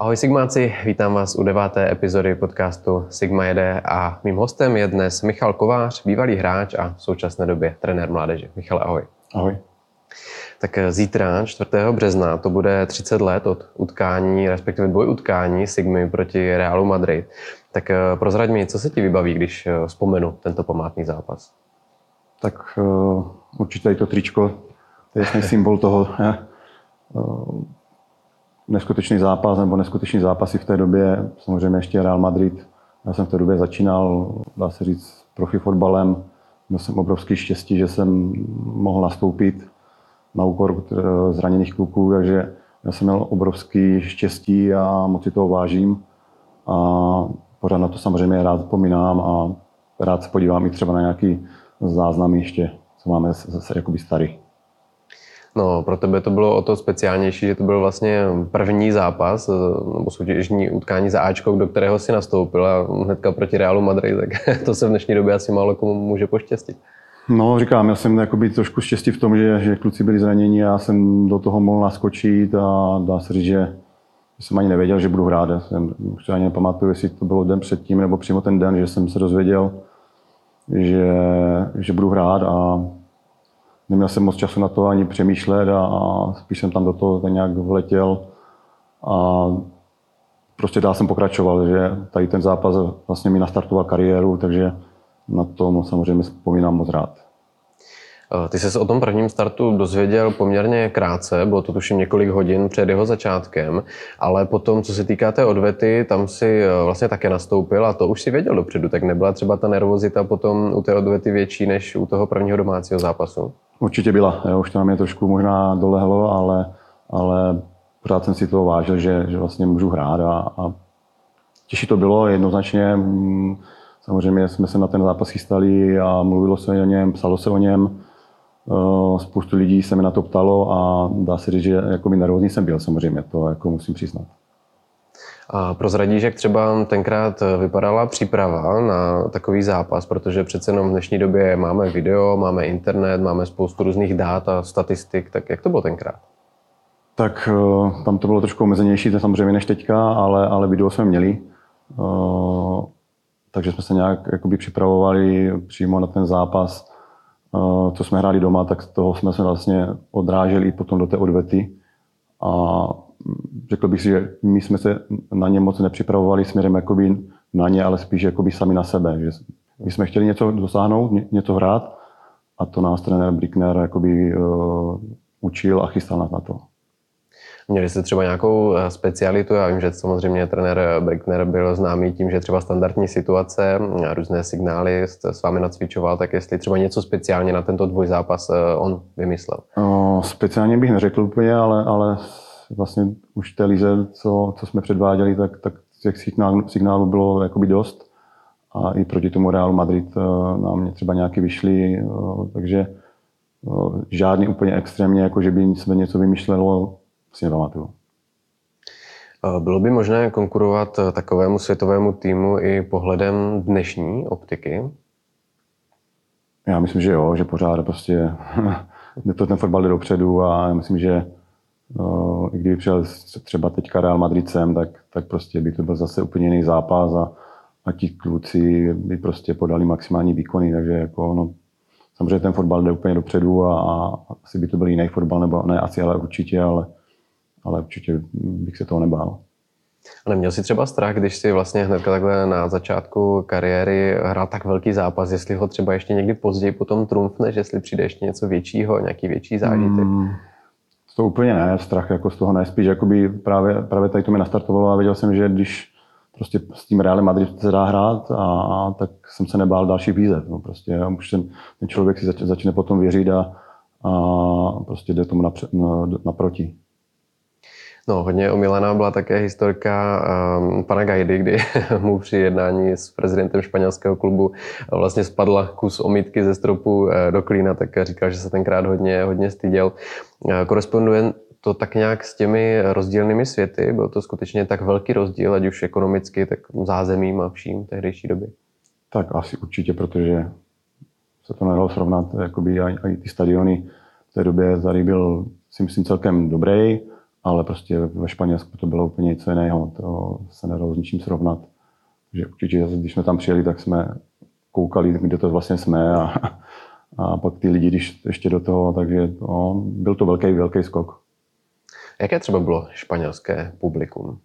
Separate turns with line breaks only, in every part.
Ahoj Sigmáci, vítám vás u deváté epizody podcastu Sigma jede a mým hostem je dnes Michal Kovář, bývalý hráč a v současné době trenér mládeže. Michal, ahoj.
Ahoj.
Tak zítra, 4. března, to bude 30 let od utkání, respektive dvoj utkání Sigmy proti Realu Madrid. Tak prozraď mi, co se ti vybaví, když vzpomenu tento památný zápas?
Tak uh, určitě to tričko, to je jasný symbol toho, neskutečný zápas nebo neskutečný zápasy v té době. Samozřejmě ještě Real Madrid. Já jsem v té době začínal, dá se říct, profi fotbalem. Měl jsem obrovský štěstí, že jsem mohl nastoupit na úkor eh, zraněných kluků, takže já jsem měl obrovský štěstí a moc si toho vážím. A pořád na to samozřejmě rád vzpomínám a rád se podívám i třeba na nějaký záznamy ještě, co máme zase jakoby starý.
No, pro tebe to bylo o to speciálnější, že to byl vlastně první zápas, eh, nebo soutěžní utkání za Ačkou, do kterého si nastoupil a hnedka proti Realu Madrid, tak to se v dnešní době asi málo komu může poštěstit.
No, říkám, já jsem jakoby trošku štěstí v tom, že, že kluci byli zraněni a já jsem do toho mohl naskočit a dá se říct, že jsem ani nevěděl, že budu hrát. Já jsem, už ani nepamatuju, jestli to bylo den předtím nebo přímo ten den, že jsem se dozvěděl, že, že budu hrát a neměl jsem moc času na to ani přemýšlet a, a spíš jsem tam do toho nějak vletěl a prostě dál jsem pokračoval, že tady ten zápas vlastně mi nastartoval kariéru, takže na to samozřejmě vzpomínám moc rád.
Eh, ty jsi se o tom prvním startu dozvěděl poměrně krátce, bylo to tuším několik hodin před jeho začátkem, ale potom, co se týká té odvety, tam si eh, vlastně také nastoupil a to už si věděl dopředu, tak nebyla třeba ta nervozita potom u té odvety větší než u toho prvního domácího zápasu?
Určitě byla, jo, už to na mě trošku možná dolehlo, ale, ale pořád jsem si toho vážil, že, že vlastně můžu hrát a, a těžší to bylo jednoznačně. Mm, samozřejmě jsme se na ten zápas chystali a mluvilo se o něm, psalo se o něm. Eh, spoustu lidí se mi na to ptalo a dá se říct, že jako nervózní jsem byl samozřejmě, to jako musím přiznat.
A prozradíš, jak třeba tenkrát vypadala příprava na takový zápas, protože přece jenom v dnešní době máme video, máme internet, máme spoustu různých dát a statistik, tak jak to bylo tenkrát?
Tak eh, tam to bylo trošku omezenější, to samozřejmě než teďka, ale, ale video jsme měli. Eh, takže jsme se nějak jakoby připravovali přímo na ten zápas. Eh, co jsme hráli doma, tak toho jsme se vlastně odráželi potom do té odvety. A řekl bych si, že my jsme se na ně moc nepřipravovali směrem jakoby na ně, ale spíš jakoby sami na sebe. Že my jsme chtěli něco dosáhnout, něco hrát a to nás trenér Brickner jakoby, uh, učil a chystal nás na to.
Měli jste třeba nějakou eh, specialitu? Já vím, že samozřejmě trenér Brickner byl známý tím, že třeba standardní situace, různé signály s vámi nacvičoval, tak jestli třeba něco speciálně na tento dvojzápas eh, on vymyslel?
No, speciálně bych neřekl úplně, ale, ale vlastně už té lize, co, co jsme předváděli, tak, tak těch signálů, signálů bylo jakoby dost. A i proti tomu Real Madrid eh, nám třeba nějaký vyšli, takže žádný úplně extrémně, jako že by jsme něco vymýšlelo, si nepamatuju.
Bylo by možné konkurovat takovému světovému týmu i pohledem dnešní optiky?
Já myslím, že jo, že pořád prostě to ten fotbal jde dopředu a já myslím, že no, i kdyby přijel třeba teďka Real Madrid sem, tak, tak prostě by to byl zase úplně jiný zápas a, a ti kluci by prostě podali maximální výkony, takže jako no, samozřejmě ten fotbal jde úplně dopředu a, a asi by to byl jiný fotbal, nebo ne asi, ale určitě, ale ale určitě bych se toho nebál.
A neměl jsi třeba strach, když jsi vlastně hned takhle na začátku kariéry hrál tak velký zápas, jestli ho třeba ještě někdy později potom trumfneš, jestli přijde ještě něco většího, nějaký větší zážitek? Hmm,
to úplně ne, strach jako z toho ne, spíš jakoby právě, právě tady to mi nastartovalo a věděl jsem, že když prostě s tím Realem Madrid se dá hrát a, a tak jsem se nebál další výzev. No prostě už ten, ten člověk si zač, začne potom věřit a, a prostě jde tomu napře, na, naproti.
No, hodně omílaná byla také historka um, pana Gajdy, kdy mu při jednání s prezidentem španělského klubu vlastně spadla kus omítky ze stropu uh, do klína, tak říkal, že se tenkrát hodně, hodně styděl. Uh, koresponduje to tak nějak s těmi rozdílnými světy? Byl to skutečně tak velký rozdíl, ať už ekonomicky, tak zázemím a vším tehdejší doby?
Tak asi určitě, protože se to nedalo srovnat, jakoby aj ty stadiony v té době tady byl si myslím celkem dobrý ale prostě ve Španělsku to bylo úplně něco jiného, to se nedalo s ničím srovnat. Že určitě, když jsme tam přijeli, tak jsme koukali, kde to vlastně jsme a, a pak ty lidi, když ještě do toho, takže no, byl to velký, velký skok.
Jaké třeba bylo španělské publikum?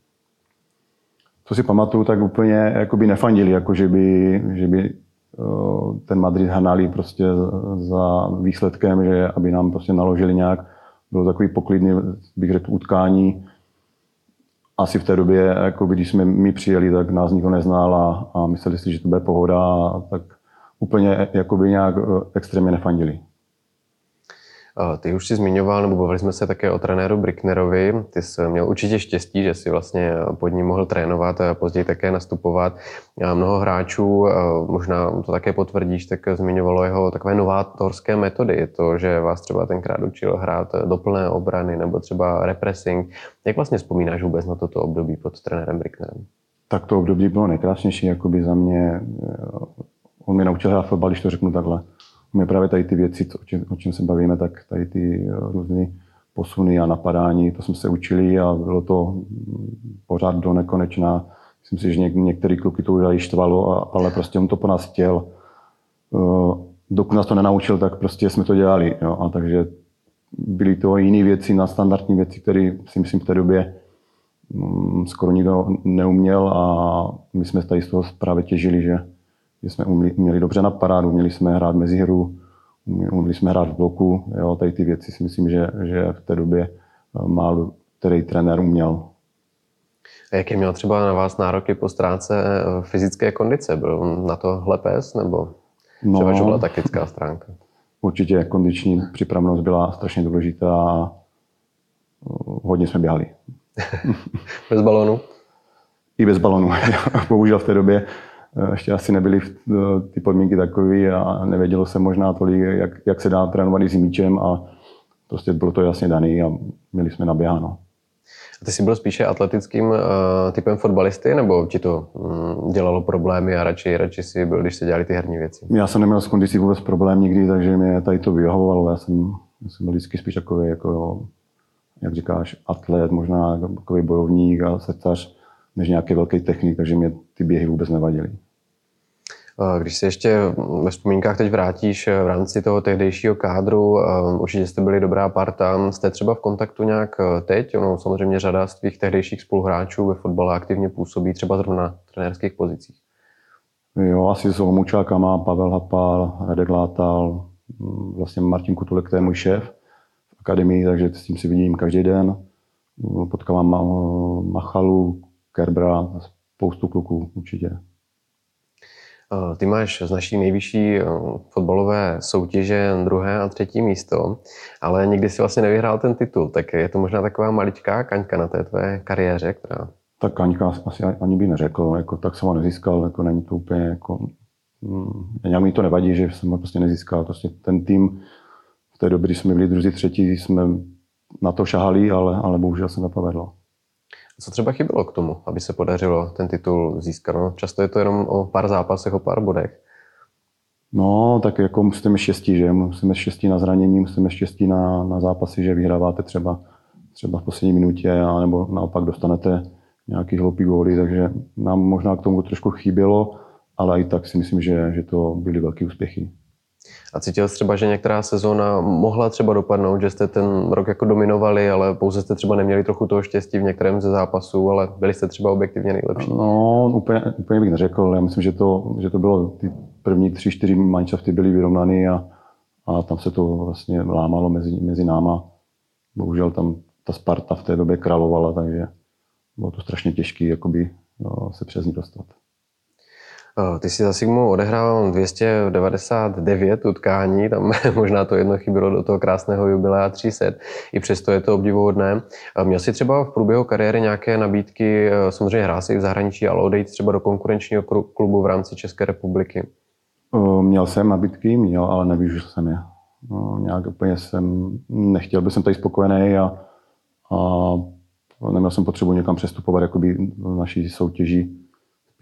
Co si pamatuju, tak úplně jakoby nefandili, jako že by, že by ten Madrid hnali prostě za výsledkem, že aby nám prostě naložili nějak. Bylo takový poklidný, bych řekl, utkání. Asi v té době, jako když jsme my přijeli, tak nás nikdo neznal a, a mysleli si, že to bude pohoda, tak úplně jakoby nějak extrémně nefandili.
Ty už si zmiňoval, nebo bavili jsme se také o trenéru Bricknerovi. Ty jsi měl určitě štěstí, že si vlastně pod ním mohl trénovat a později také nastupovat. A mnoho hráčů, možná to také potvrdíš, tak zmiňovalo jeho takové novátorské metody. To, že vás třeba tenkrát učil hrát do plné obrany nebo třeba repressing. Jak vlastně vzpomínáš vůbec na toto období pod trenérem Bricknerem?
Tak to období bylo nejkrásnější, jakoby za mě. On mě naučil hrát fotbal, když to řeknu takhle mě právě tady ty věci, o čem, o čem se bavíme, tak tady ty eh, různé posuny a napadání, to jsme se učili a bylo to pořád do nekonečna. Myslím si, že něk, některý kluky to už štvalo, a, ale prostě on to po nás chtěl. Uh, dokud nás to nenaučil, tak prostě jsme to dělali. Jo? A takže byly to jiné věci, na standardní věci, které si myslím v té době um, skoro nikdo neuměl a my jsme tady z toho právě těžili, že že jsme uměli dobře na parádu, měli jsme hrát mezi hru, uměli jsme hrát v bloku. Jo, tady ty věci si myslím, že, že v té době eh, málo který trenér uměl.
A jaké měl třeba na vás nároky po stránce eh, fyzické kondice? Byl na to hlepes nebo no, převažovala taktická stránka?
Určitě kondiční připravenost byla strašně důležitá a eh, hodně jsme běhali.
bez balonu?
I bez balonu. Bohužel v té době ještě asi nebyly eh, ty podmínky takové a nevědělo se možná tolik, jak, jak se dá trénovat i s míčem a prostě bylo to jasně daný a měli jsme naběháno.
A ty jsi byl spíše atletickým uh, typem fotbalisty, nebo ti to um, dělalo problémy a radši, radši si byl, když se dělali ty herní věci?
Já jsem neměl s kondicí vůbec problém nikdy, takže mě tady to vyhovovalo. Já jsem, já jsem byl vždycky spíš takový, jako, jak říkáš, atlet, možná takový bojovník a srdcař, než nějaký velký technik, takže mě ty běhy vůbec nevadily.
Když se ještě ve vzpomínkách teď vrátíš v rámci toho tehdejšího kádru, určitě jste byli dobrá parta. Jste třeba v kontaktu nějak teď? Ono samozřejmě řada z tvých tehdejších spoluhráčů ve fotbale aktivně působí třeba zrovna na trenérských pozicích.
Jo, asi s Olmučákama, Pavel Hapal, Radek Látal, vlastně Martin Kutulek, to je můj šéf v akademii, takže s tím si vidím každý den. Potkávám Machalu, Kerbra, spoustu kluků určitě.
Eh, ty máš z naší nejvyšší eh, fotbalové soutěže druhé a třetí místo, ale nikdy si vlastně nevyhrál ten titul, tak je to možná taková maličká kaňka na té tvé kariéře, která...
Tak kaňka asi ani by neřekl, jako, tak jsem ho nezískal, jako není to úplně jako... Mm, mi to nevadí, že jsem ho prostě nezískal, prostě ten tým v té době, když jsme byli druzí, třetí, jsme na to šahali, ale, ale bohužel se nepovedlo.
Co třeba chybělo k tomu, aby se podařilo ten titul získat? No, často je to jenom o pár zápasech, o pár bodech.
No, tak jako musíte mít štěstí, že? Musíme štěstí na zranění, musíme štěstí na, na zápasy, že vyhráváte třeba, třeba v poslední minutě, nebo naopak dostanete nějaký hloupý góly, takže nám možná k tomu trošku chybělo, ale i tak si myslím, že, že to byly velké úspěchy.
A cítil jsi třeba, že některá sezóna mohla třeba dopadnout, že jste ten rok jako dominovali, ale pouze jste třeba neměli trochu toho štěstí v některém ze zápasů, ale byli jste třeba objektivně nejlepší?
No, úplně, úplně bych neřekl. Já myslím, že to, že to bylo, ty první tři, čtyři manšafty byly vyrovnaný a, a tam se to vlastně lámalo mezi, mezi náma. Bohužel tam ta Sparta v té době královala, takže bylo to strašně těžké no, se přes ní dostat.
Eh, ty si za Sigmu odehrával 299 utkání, tam možná to jedno chybilo do toho krásného jubilea 300, i přesto je to obdivuhodné. Eh, měl jsi třeba v průběhu kariéry nějaké nabídky, eh, samozřejmě hrál si v zahraničí, ale odejít třeba do konkurenčního klubu v rámci České republiky?
Měl jsem nabídky, měl, ale nevyužil jsem je. No, nějak úplně jsem, nechtěl bych jsem tady spokojený a, a neměl jsem potřebu někam přestupovat jakoby v naší soutěži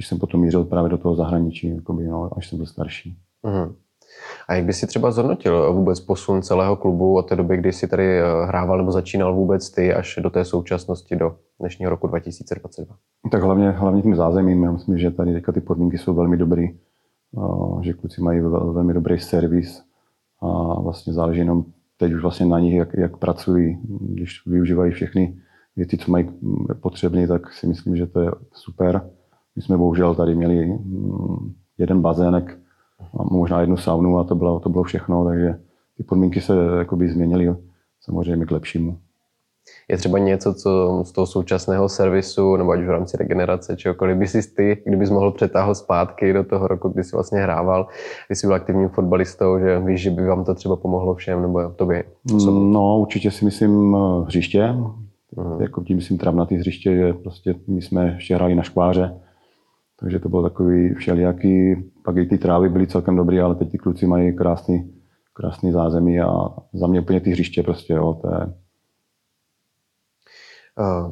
když jsem potom mířil právě do toho zahraničí, jakoby, no, až jsem byl starší. Mm.
A jak by si třeba zhodnotil vůbec posun celého klubu od té doby, kdy si tady eh, hrával nebo začínal vůbec ty až do té současnosti, do dnešního roku 2022?
Tak hlavně, hlavně tím zázemím. Já myslím, že tady teďka ty podmínky jsou velmi dobré, že kluci mají velmi dobrý servis a vlastně záleží jenom teď už vlastně na nich, jak, jak pracují. Když využívají všechny věci, co mají potřebné, tak si myslím, že to je super. My jsme bohužel tady měli mm, jeden bazének a možná jednu saunu a to bylo, to bylo všechno, takže ty podmínky se jakoby změnily samozřejmě k lepšímu.
Je třeba něco, co z toho současného servisu, nebo ať už v rámci regenerace, čehokoliv by si ty, kdybys mohl přetáhnout zpátky do toho roku, kdy jsi vlastně hrával, kdy jsi byl aktivním fotbalistou, že víš, že by vám to třeba pomohlo všem, nebo tobě?
No, určitě si myslím eh, hřiště, uh-huh. jako tím myslím travnatý hřiště, že prostě my jsme ještě hráli na škváře, takže to bylo takový všelijaký, pak i ty trávy byly celkem dobrý, ale teď ty kluci mají krásný, krásný zázemí a za mě úplně ty hřiště prostě, jo, to je,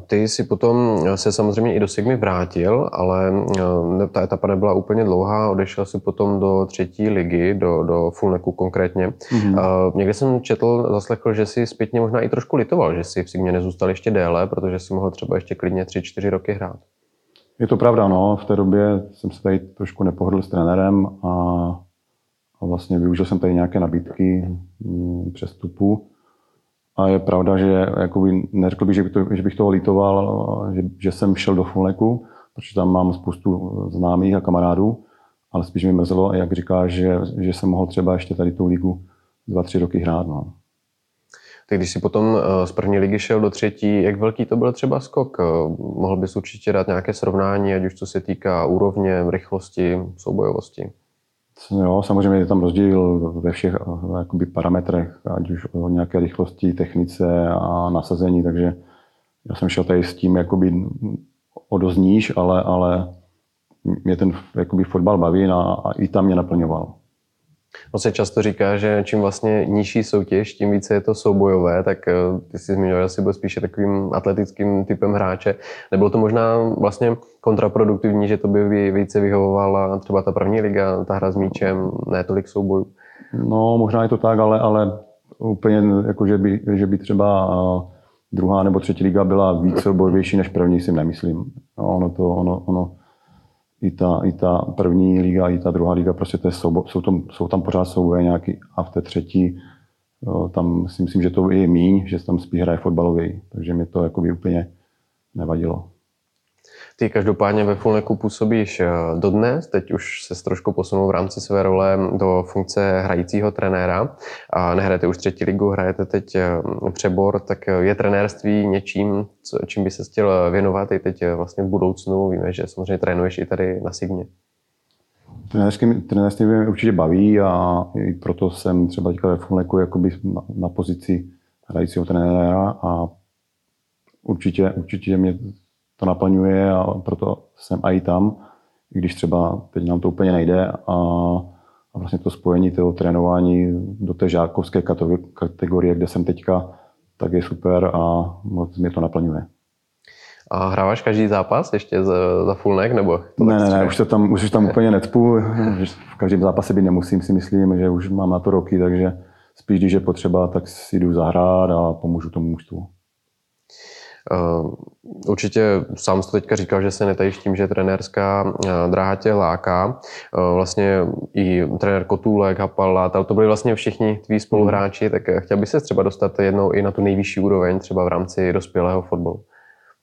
ty si potom se samozřejmě i do Sigmy vrátil, ale eh, ta etapa nebyla úplně dlouhá, odešel si potom do třetí ligy, do, do Fulneku konkrétně. Mm-hmm. Někde jsem četl, zaslechl, že si zpětně možná i trošku litoval, že si v Sigmě nezůstal ještě déle, protože si mohl třeba ještě klidně 3-4 roky hrát.
Je to pravda, no. V té době jsem se tady trošku nepohodl s trenérem a, a vlastně využil jsem tady nějaké nabídky mm, přestupu. A je pravda, že jakoby, neřekl bych, že bych, to, že bych toho litoval, že, že jsem šel do Fulneku, protože tam mám spoustu známých a kamarádů, ale spíš mi mrzelo, jak říká, že, že jsem mohl třeba ještě tady tu ligu dva, tři roky hrát. No.
Tak když si potom eh, z první ligy šel do třetí, jak velký to byl třeba skok? Eh, mohl bys určitě dát nějaké srovnání, ať už co se týká úrovně, rychlosti, soubojovosti?
Jo, samozřejmě je tam rozdíl ve všech eh, jakoby, parametrech, ať už o nějaké rychlosti, technice a nasazení, takže já jsem šel tady s tím jakoby o dost níž, ale, ale mě ten jakoby, fotbal baví a, a i tam mě naplňoval.
No se často říká, že čím vlastně nižší soutěž, tím více je to soubojové, tak eh, ty jsi zmiňoval, že jsi byl spíše takovým atletickým typem hráče. Nebylo to možná vlastně kontraproduktivní, že to by více vyhovovala třeba ta první liga, ta hra s míčem, ne tolik soubojů?
No, možná je to tak, ale, ale úplně, jako že, by, že by třeba eh, druhá nebo třetí liga byla více bojovější než první, si nemyslím. No, ono to, ono, ono, i ta, i ta první liga, i ta druhá liga, prostě to je soubo, jsou, tam, jsou tam pořád souboje nějaký a v té třetí tam si myslím, že to je míň, že tam spíš hraje fotbalový, takže mi to jako by úplně nevadilo.
Ty každopádně ve Fulneku působíš eh, dodnes, teď už se trošku posunul v rámci své role do funkce hrajícího trenéra. A nehrajete už třetí ligu, hrajete teď eh, přebor, tak eh, je trenérství něčím, čím by se chtěl věnovat i teď vlastně v budoucnu? Víme, že samozřejmě trénuješ i tady na Signě.
Trenérství mě určitě baví a i proto jsem třeba teďka ve Fulneku jakoby na, na pozici hrajícího trenéra a určitě, určitě mě to naplňuje a proto jsem i tam, i když třeba teď nám to úplně nejde a, a vlastně to spojení toho trénování do té žákovské kategorie, kde jsem teďka, tak je super a moc mě to naplňuje.
A hráváš každý zápas ještě za, za neck, nebo?
To ne, ne, ne, už, to tam, už tam úplně necpu. V každém zápase by nemusím, si myslím, že už mám na to roky, takže spíš, když je potřeba, tak si jdu zahrát a pomůžu tomu mužstvu.
Eh, určitě sám jsi to teďka říkal, že se netajíš tím, že trenérská eh, dráha tě láká. Eh, vlastně i trenér Kotůlek, Hapal, Látal, to byli vlastně všichni tví spoluhráči, tak chtěl bys se třeba dostat jednou i na tu nejvyšší úroveň, třeba v rámci dospělého fotbalu?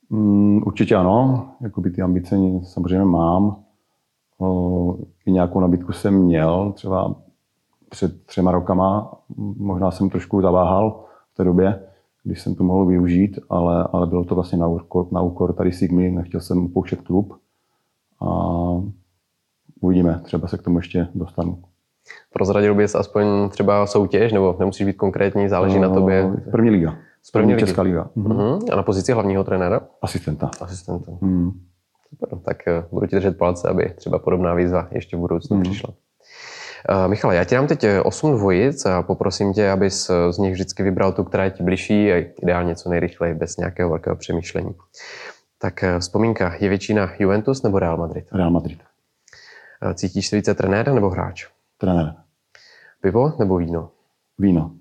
Mm, určitě ano, jakoby ty ambice samozřejmě mám. I nějakou nabídku jsem měl, třeba před třema rokama, možná jsem trošku zaváhal v té době, když jsem to mohl využít, ale, ale bylo to vlastně na úkor, na úkor tady Sigmy, nechtěl jsem opouštět klub a uvidíme, třeba se k tomu ještě dostanu.
Prozradil bys aspoň třeba soutěž, nebo nemusíš být konkrétní, záleží no, na tobě?
První liga.
Z první, první
Česká liga.
Uh-huh. A na pozici hlavního trenéra?
Asistenta.
Asistenta. Hmm. Super, tak uh, budu ti držet palce, aby třeba podobná výzva ještě v budoucnu hmm. přišla. Uh, Michale, já ti dám teď 8 eh, dvojic a poprosím tě, abys eh, z nich vždycky vybral tu, která je ti bližší a ideálně co nejrychleji, bez nějakého velkého přemýšlení. Tak vzpomínka, je většina Juventus nebo Real Madrid?
Real Madrid.
Cítíš se více trenéra nebo hráč?
Trenér.
Pivo nebo víno?
Víno.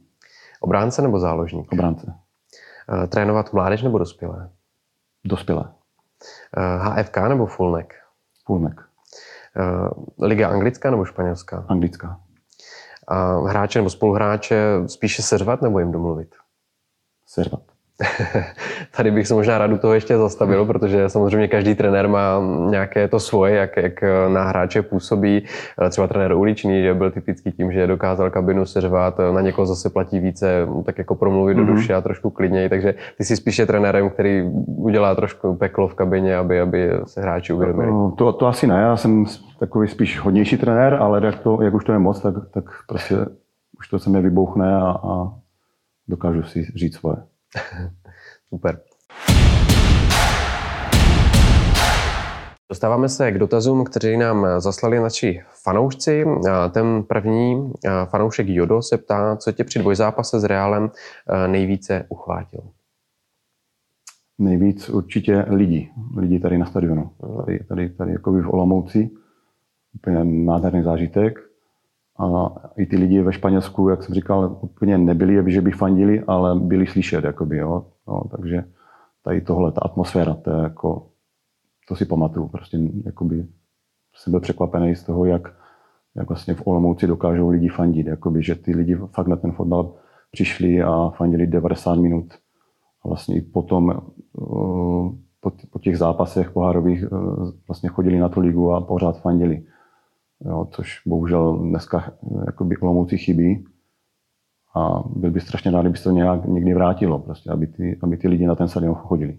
Obránce nebo záložník?
Obránce.
Trénovat mládež nebo dospělé?
Dospělé.
HFK nebo Fullneck?
Fullneck.
Uh, Liga anglická nebo španělská?
Anglická.
A hráče nebo spoluhráče spíše seřvat nebo jim domluvit?
Seřvat.
Tady bych se možná rád u toho ještě zastavil, protože samozřejmě každý trenér má nějaké to svoje, jak, jak na hráče působí. Třeba trenér uličný, že byl typický tím, že dokázal kabinu seřvat, na někoho zase platí více, tak jako promluvit mm-hmm. do duše a trošku klidněji. Takže ty jsi spíše trenérem, který udělá trošku peklo v kabině, aby, aby se hráči uvědomili.
No, to, to asi ne, já jsem takový spíš hodnější trenér, ale jak, to, jak už to je moc, tak, tak prostě už to se mě vybouchne a, a dokážu si říct svoje.
Super. Dostáváme se k dotazům, kteří nám zaslali naši fanoušci. Ten první fanoušek Jodo se ptá, co tě při dvojzápase s Reálem nejvíce uchvátil.
Nejvíc určitě lidi. Lidi tady na stadionu. Tady, tady, tady jako v Olomouci. Úplně nádherný zážitek. A i ty lidi ve Španělsku, jak jsem říkal, úplně nebyli, že by fandili, ale byli slyšet, jakoby, jo. No, takže tady tohle, ta atmosféra, to je jako, to si pamatuju, prostě jakoby jsem byl překvapený z toho, jak, jak vlastně v Olomouci dokážou lidi fandit, jakoby, že ty lidi fakt na ten fotbal přišli a fandili 90 minut. A vlastně i potom uh, po, těch zápasech pohárových uh, vlastně chodili na tu ligu a pořád fandili jo, což bohužel dneska jakoby Olomouci chybí. A byl bych strašně rád, kdyby se to nějak někdy vrátilo, prostě, aby, ty, aby ty lidi na ten stadion chodili.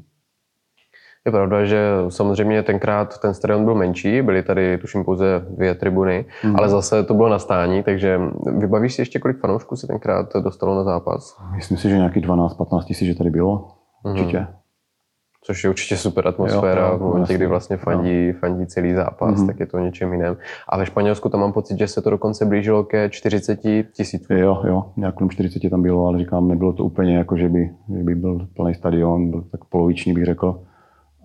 Je pravda, že samozřejmě tenkrát ten stadion byl menší, byly tady tuším pouze dvě tribuny, mm. ale zase to bylo na stání, takže vybavíš si ještě, kolik fanoušků si tenkrát dostalo na zápas?
Myslím si, že nějaký 12-15 tisíc, že tady bylo, mm.
Což je určitě super atmosféra. Jo, jo, v momentě, kdy vlastně fandí, fandí celý zápas, mm-hmm. tak je to něčem jiném. A ve Španělsku tam mám pocit, že se to dokonce blížilo ke 40 tisícům.
Jo, jo, nějak kolem 40 tam bylo, ale říkám, nebylo to úplně jako, že by, že by byl plný stadion, byl tak poloviční bych řekl.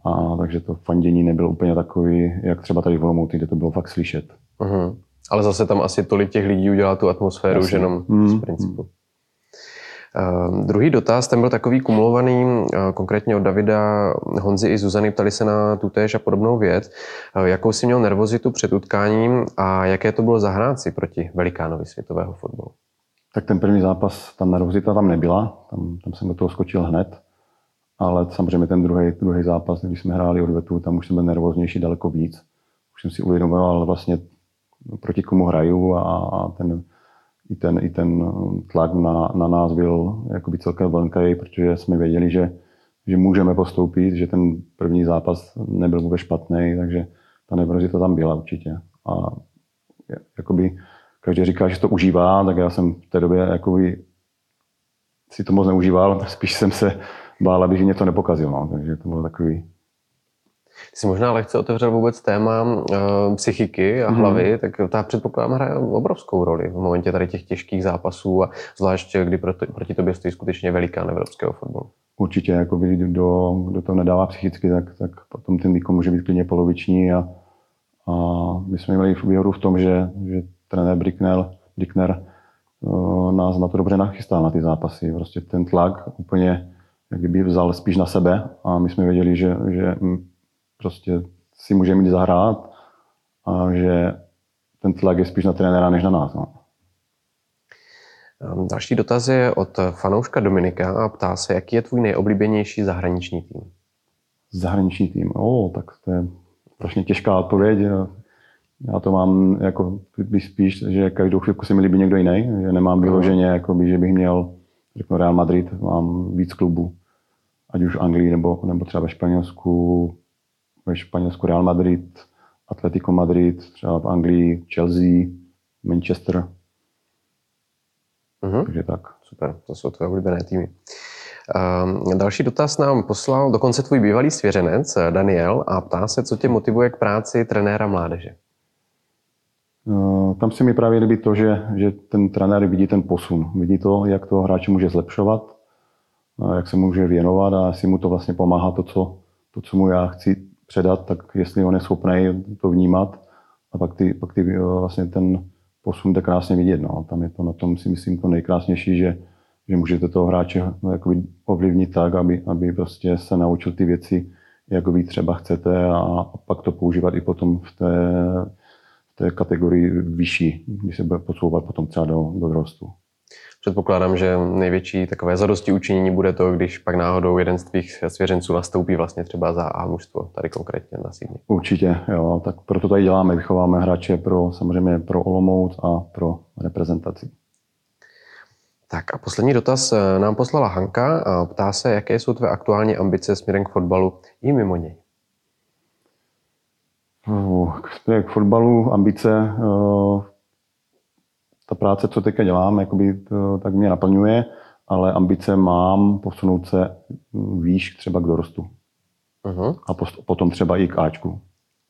A takže to fandění nebylo úplně takový, jak třeba tady v Olomouci, kde to bylo fakt slyšet.
Mm-hmm. Ale zase tam asi tolik těch lidí udělá tu atmosféru, Jasně. že jenom mm, z principu. Mm. Uh, druhý dotaz, ten byl takový kumulovaný, uh, konkrétně od Davida, Honzy i Zuzany, ptali se na tutéž a podobnou věc. Uh, jakou si měl nervozitu před utkáním a jaké to bylo zahrát si proti velikánovi světového fotbalu?
Tak ten první zápas, ta nervozita tam nebyla, tam, tam jsem do toho skočil hned, ale samozřejmě ten druhý, druhý zápas, když jsme hráli odvetu, tam už jsem byl nervóznější daleko víc. Už jsem si uvědomoval vlastně proti komu hraju a, a ten i ten, i ten tlak na, na nás byl jakoby celkem velký, protože jsme věděli, že, že můžeme postoupit, že ten první zápas nebyl vůbec špatný, takže ta nervozita tam byla určitě. A jakoby každý říká, že to užívá, tak já jsem v té době jakoby si to moc neužíval, spíš jsem se bál, abych něco nepokazil. No. Takže to bylo takový
ty jsi možná lehce otevřel vůbec téma uh, psychiky a mhm. hlavy, mm. tak ta předpokládám hraje obrovskou roli v momentě tady těch těžkých zápasů a zvlášť kdy proti, proti tobě stojí skutečně velikán evropského fotbalu.
Určitě, jako kdo, kdo to nedává psychicky, tak, tak potom ten výkon může být klidně poloviční a, a my jsme měli výhodu v tom, že, že trenér Brickner, Brickner uh, nás na to dobře nachystal na ty zápasy. Prostě ten tlak úplně jak kdyby vzal spíš na sebe a my jsme věděli, že, že prostě si můžeme jít zahrát a že ten tlak je spíš na trenéra než na nás. No.
Ehm, další dotaz je od fanouška Dominika a ptá se, jaký je tvůj nejoblíbenější zahraniční tým?
Zahraniční tým? O, tak to je strašně těžká odpověď. Já to mám jako spíš, že každou chvilku se mi líbí někdo jiný, že nemám vyloženě, jako by, že bych měl řeknu Real Madrid, mám víc klubů, ať už v Anglii nebo, nebo třeba ve Španělsku, ve Španělsku Real Madrid, Atletico Madrid, třeba v Anglii Chelsea, Manchester.
Mm-hmm. Takže tak. Super, to jsou tvoje oblíbené týmy. Um, další dotaz nám poslal dokonce tvůj bývalý svěřenec Daniel a ptá se, co tě motivuje k práci trenéra mládeže.
Uh, tam se mi právě líbí to, že, že ten trenér vidí ten posun. Vidí to, jak to hráče může zlepšovat, jak se může věnovat a jestli mu to vlastně pomáhá to, co, to, co mu já chci předat, tak jestli on je schopný to vnímat a pak, ty, pak ty, vlastně ten, posun jde krásně vidět. No. Tam je to na tom si myslím to nejkrásnější, že, že můžete toho hráče no, jakoby ovlivnit tak, aby, aby prostě se naučil ty věci, jak vy třeba chcete a, a pak to používat i potom v té, v té kategorii vyšší, když se bude posouvat potom třeba do, do dorostu.
Předpokládám, že největší takové zadosti učinění bude to, když pak náhodou jeden z tvých svěřenců nastoupí vlastně třeba za A mužstvo, tady konkrétně na Sydney.
Určitě, jo, tak proto tady děláme, vychováme hráče pro, samozřejmě pro Olomouc a pro reprezentaci.
Tak a poslední dotaz eh, nám poslala Hanka a ptá se, jaké jsou tvé aktuální ambice směrem k fotbalu i mimo něj.
K fotbalu ambice, eh, ta práce, co teďka dělám, jakoby, to, tak mě naplňuje, ale ambice mám posunout se výš třeba k dorostu. Uh-huh. A post, potom třeba i k Ačku.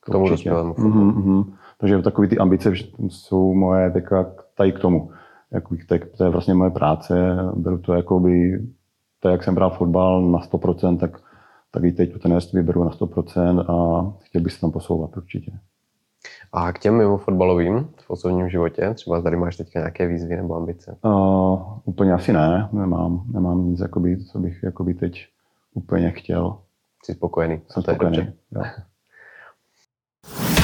K tomu dospělému
uh-huh, uh-huh. Takže takové ty ambice jsou moje teďka tady k tomu. Jako, tak, to je vlastně moje práce, beru to jako by, to jak jsem bral fotbal na 100%, tak, tak i teď to trenérství beru na 100% a chtěl bych se tam posouvat určitě.
A k těm mimo fotbalovým v osobním životě, třeba tady máš teďka nějaké výzvy nebo ambice?
Uh, úplně asi ne, nemám, nemám nic, jakoby, co bych jakoby teď úplně chtěl.
Jsi spokojený.
Jsem spokojený, jo.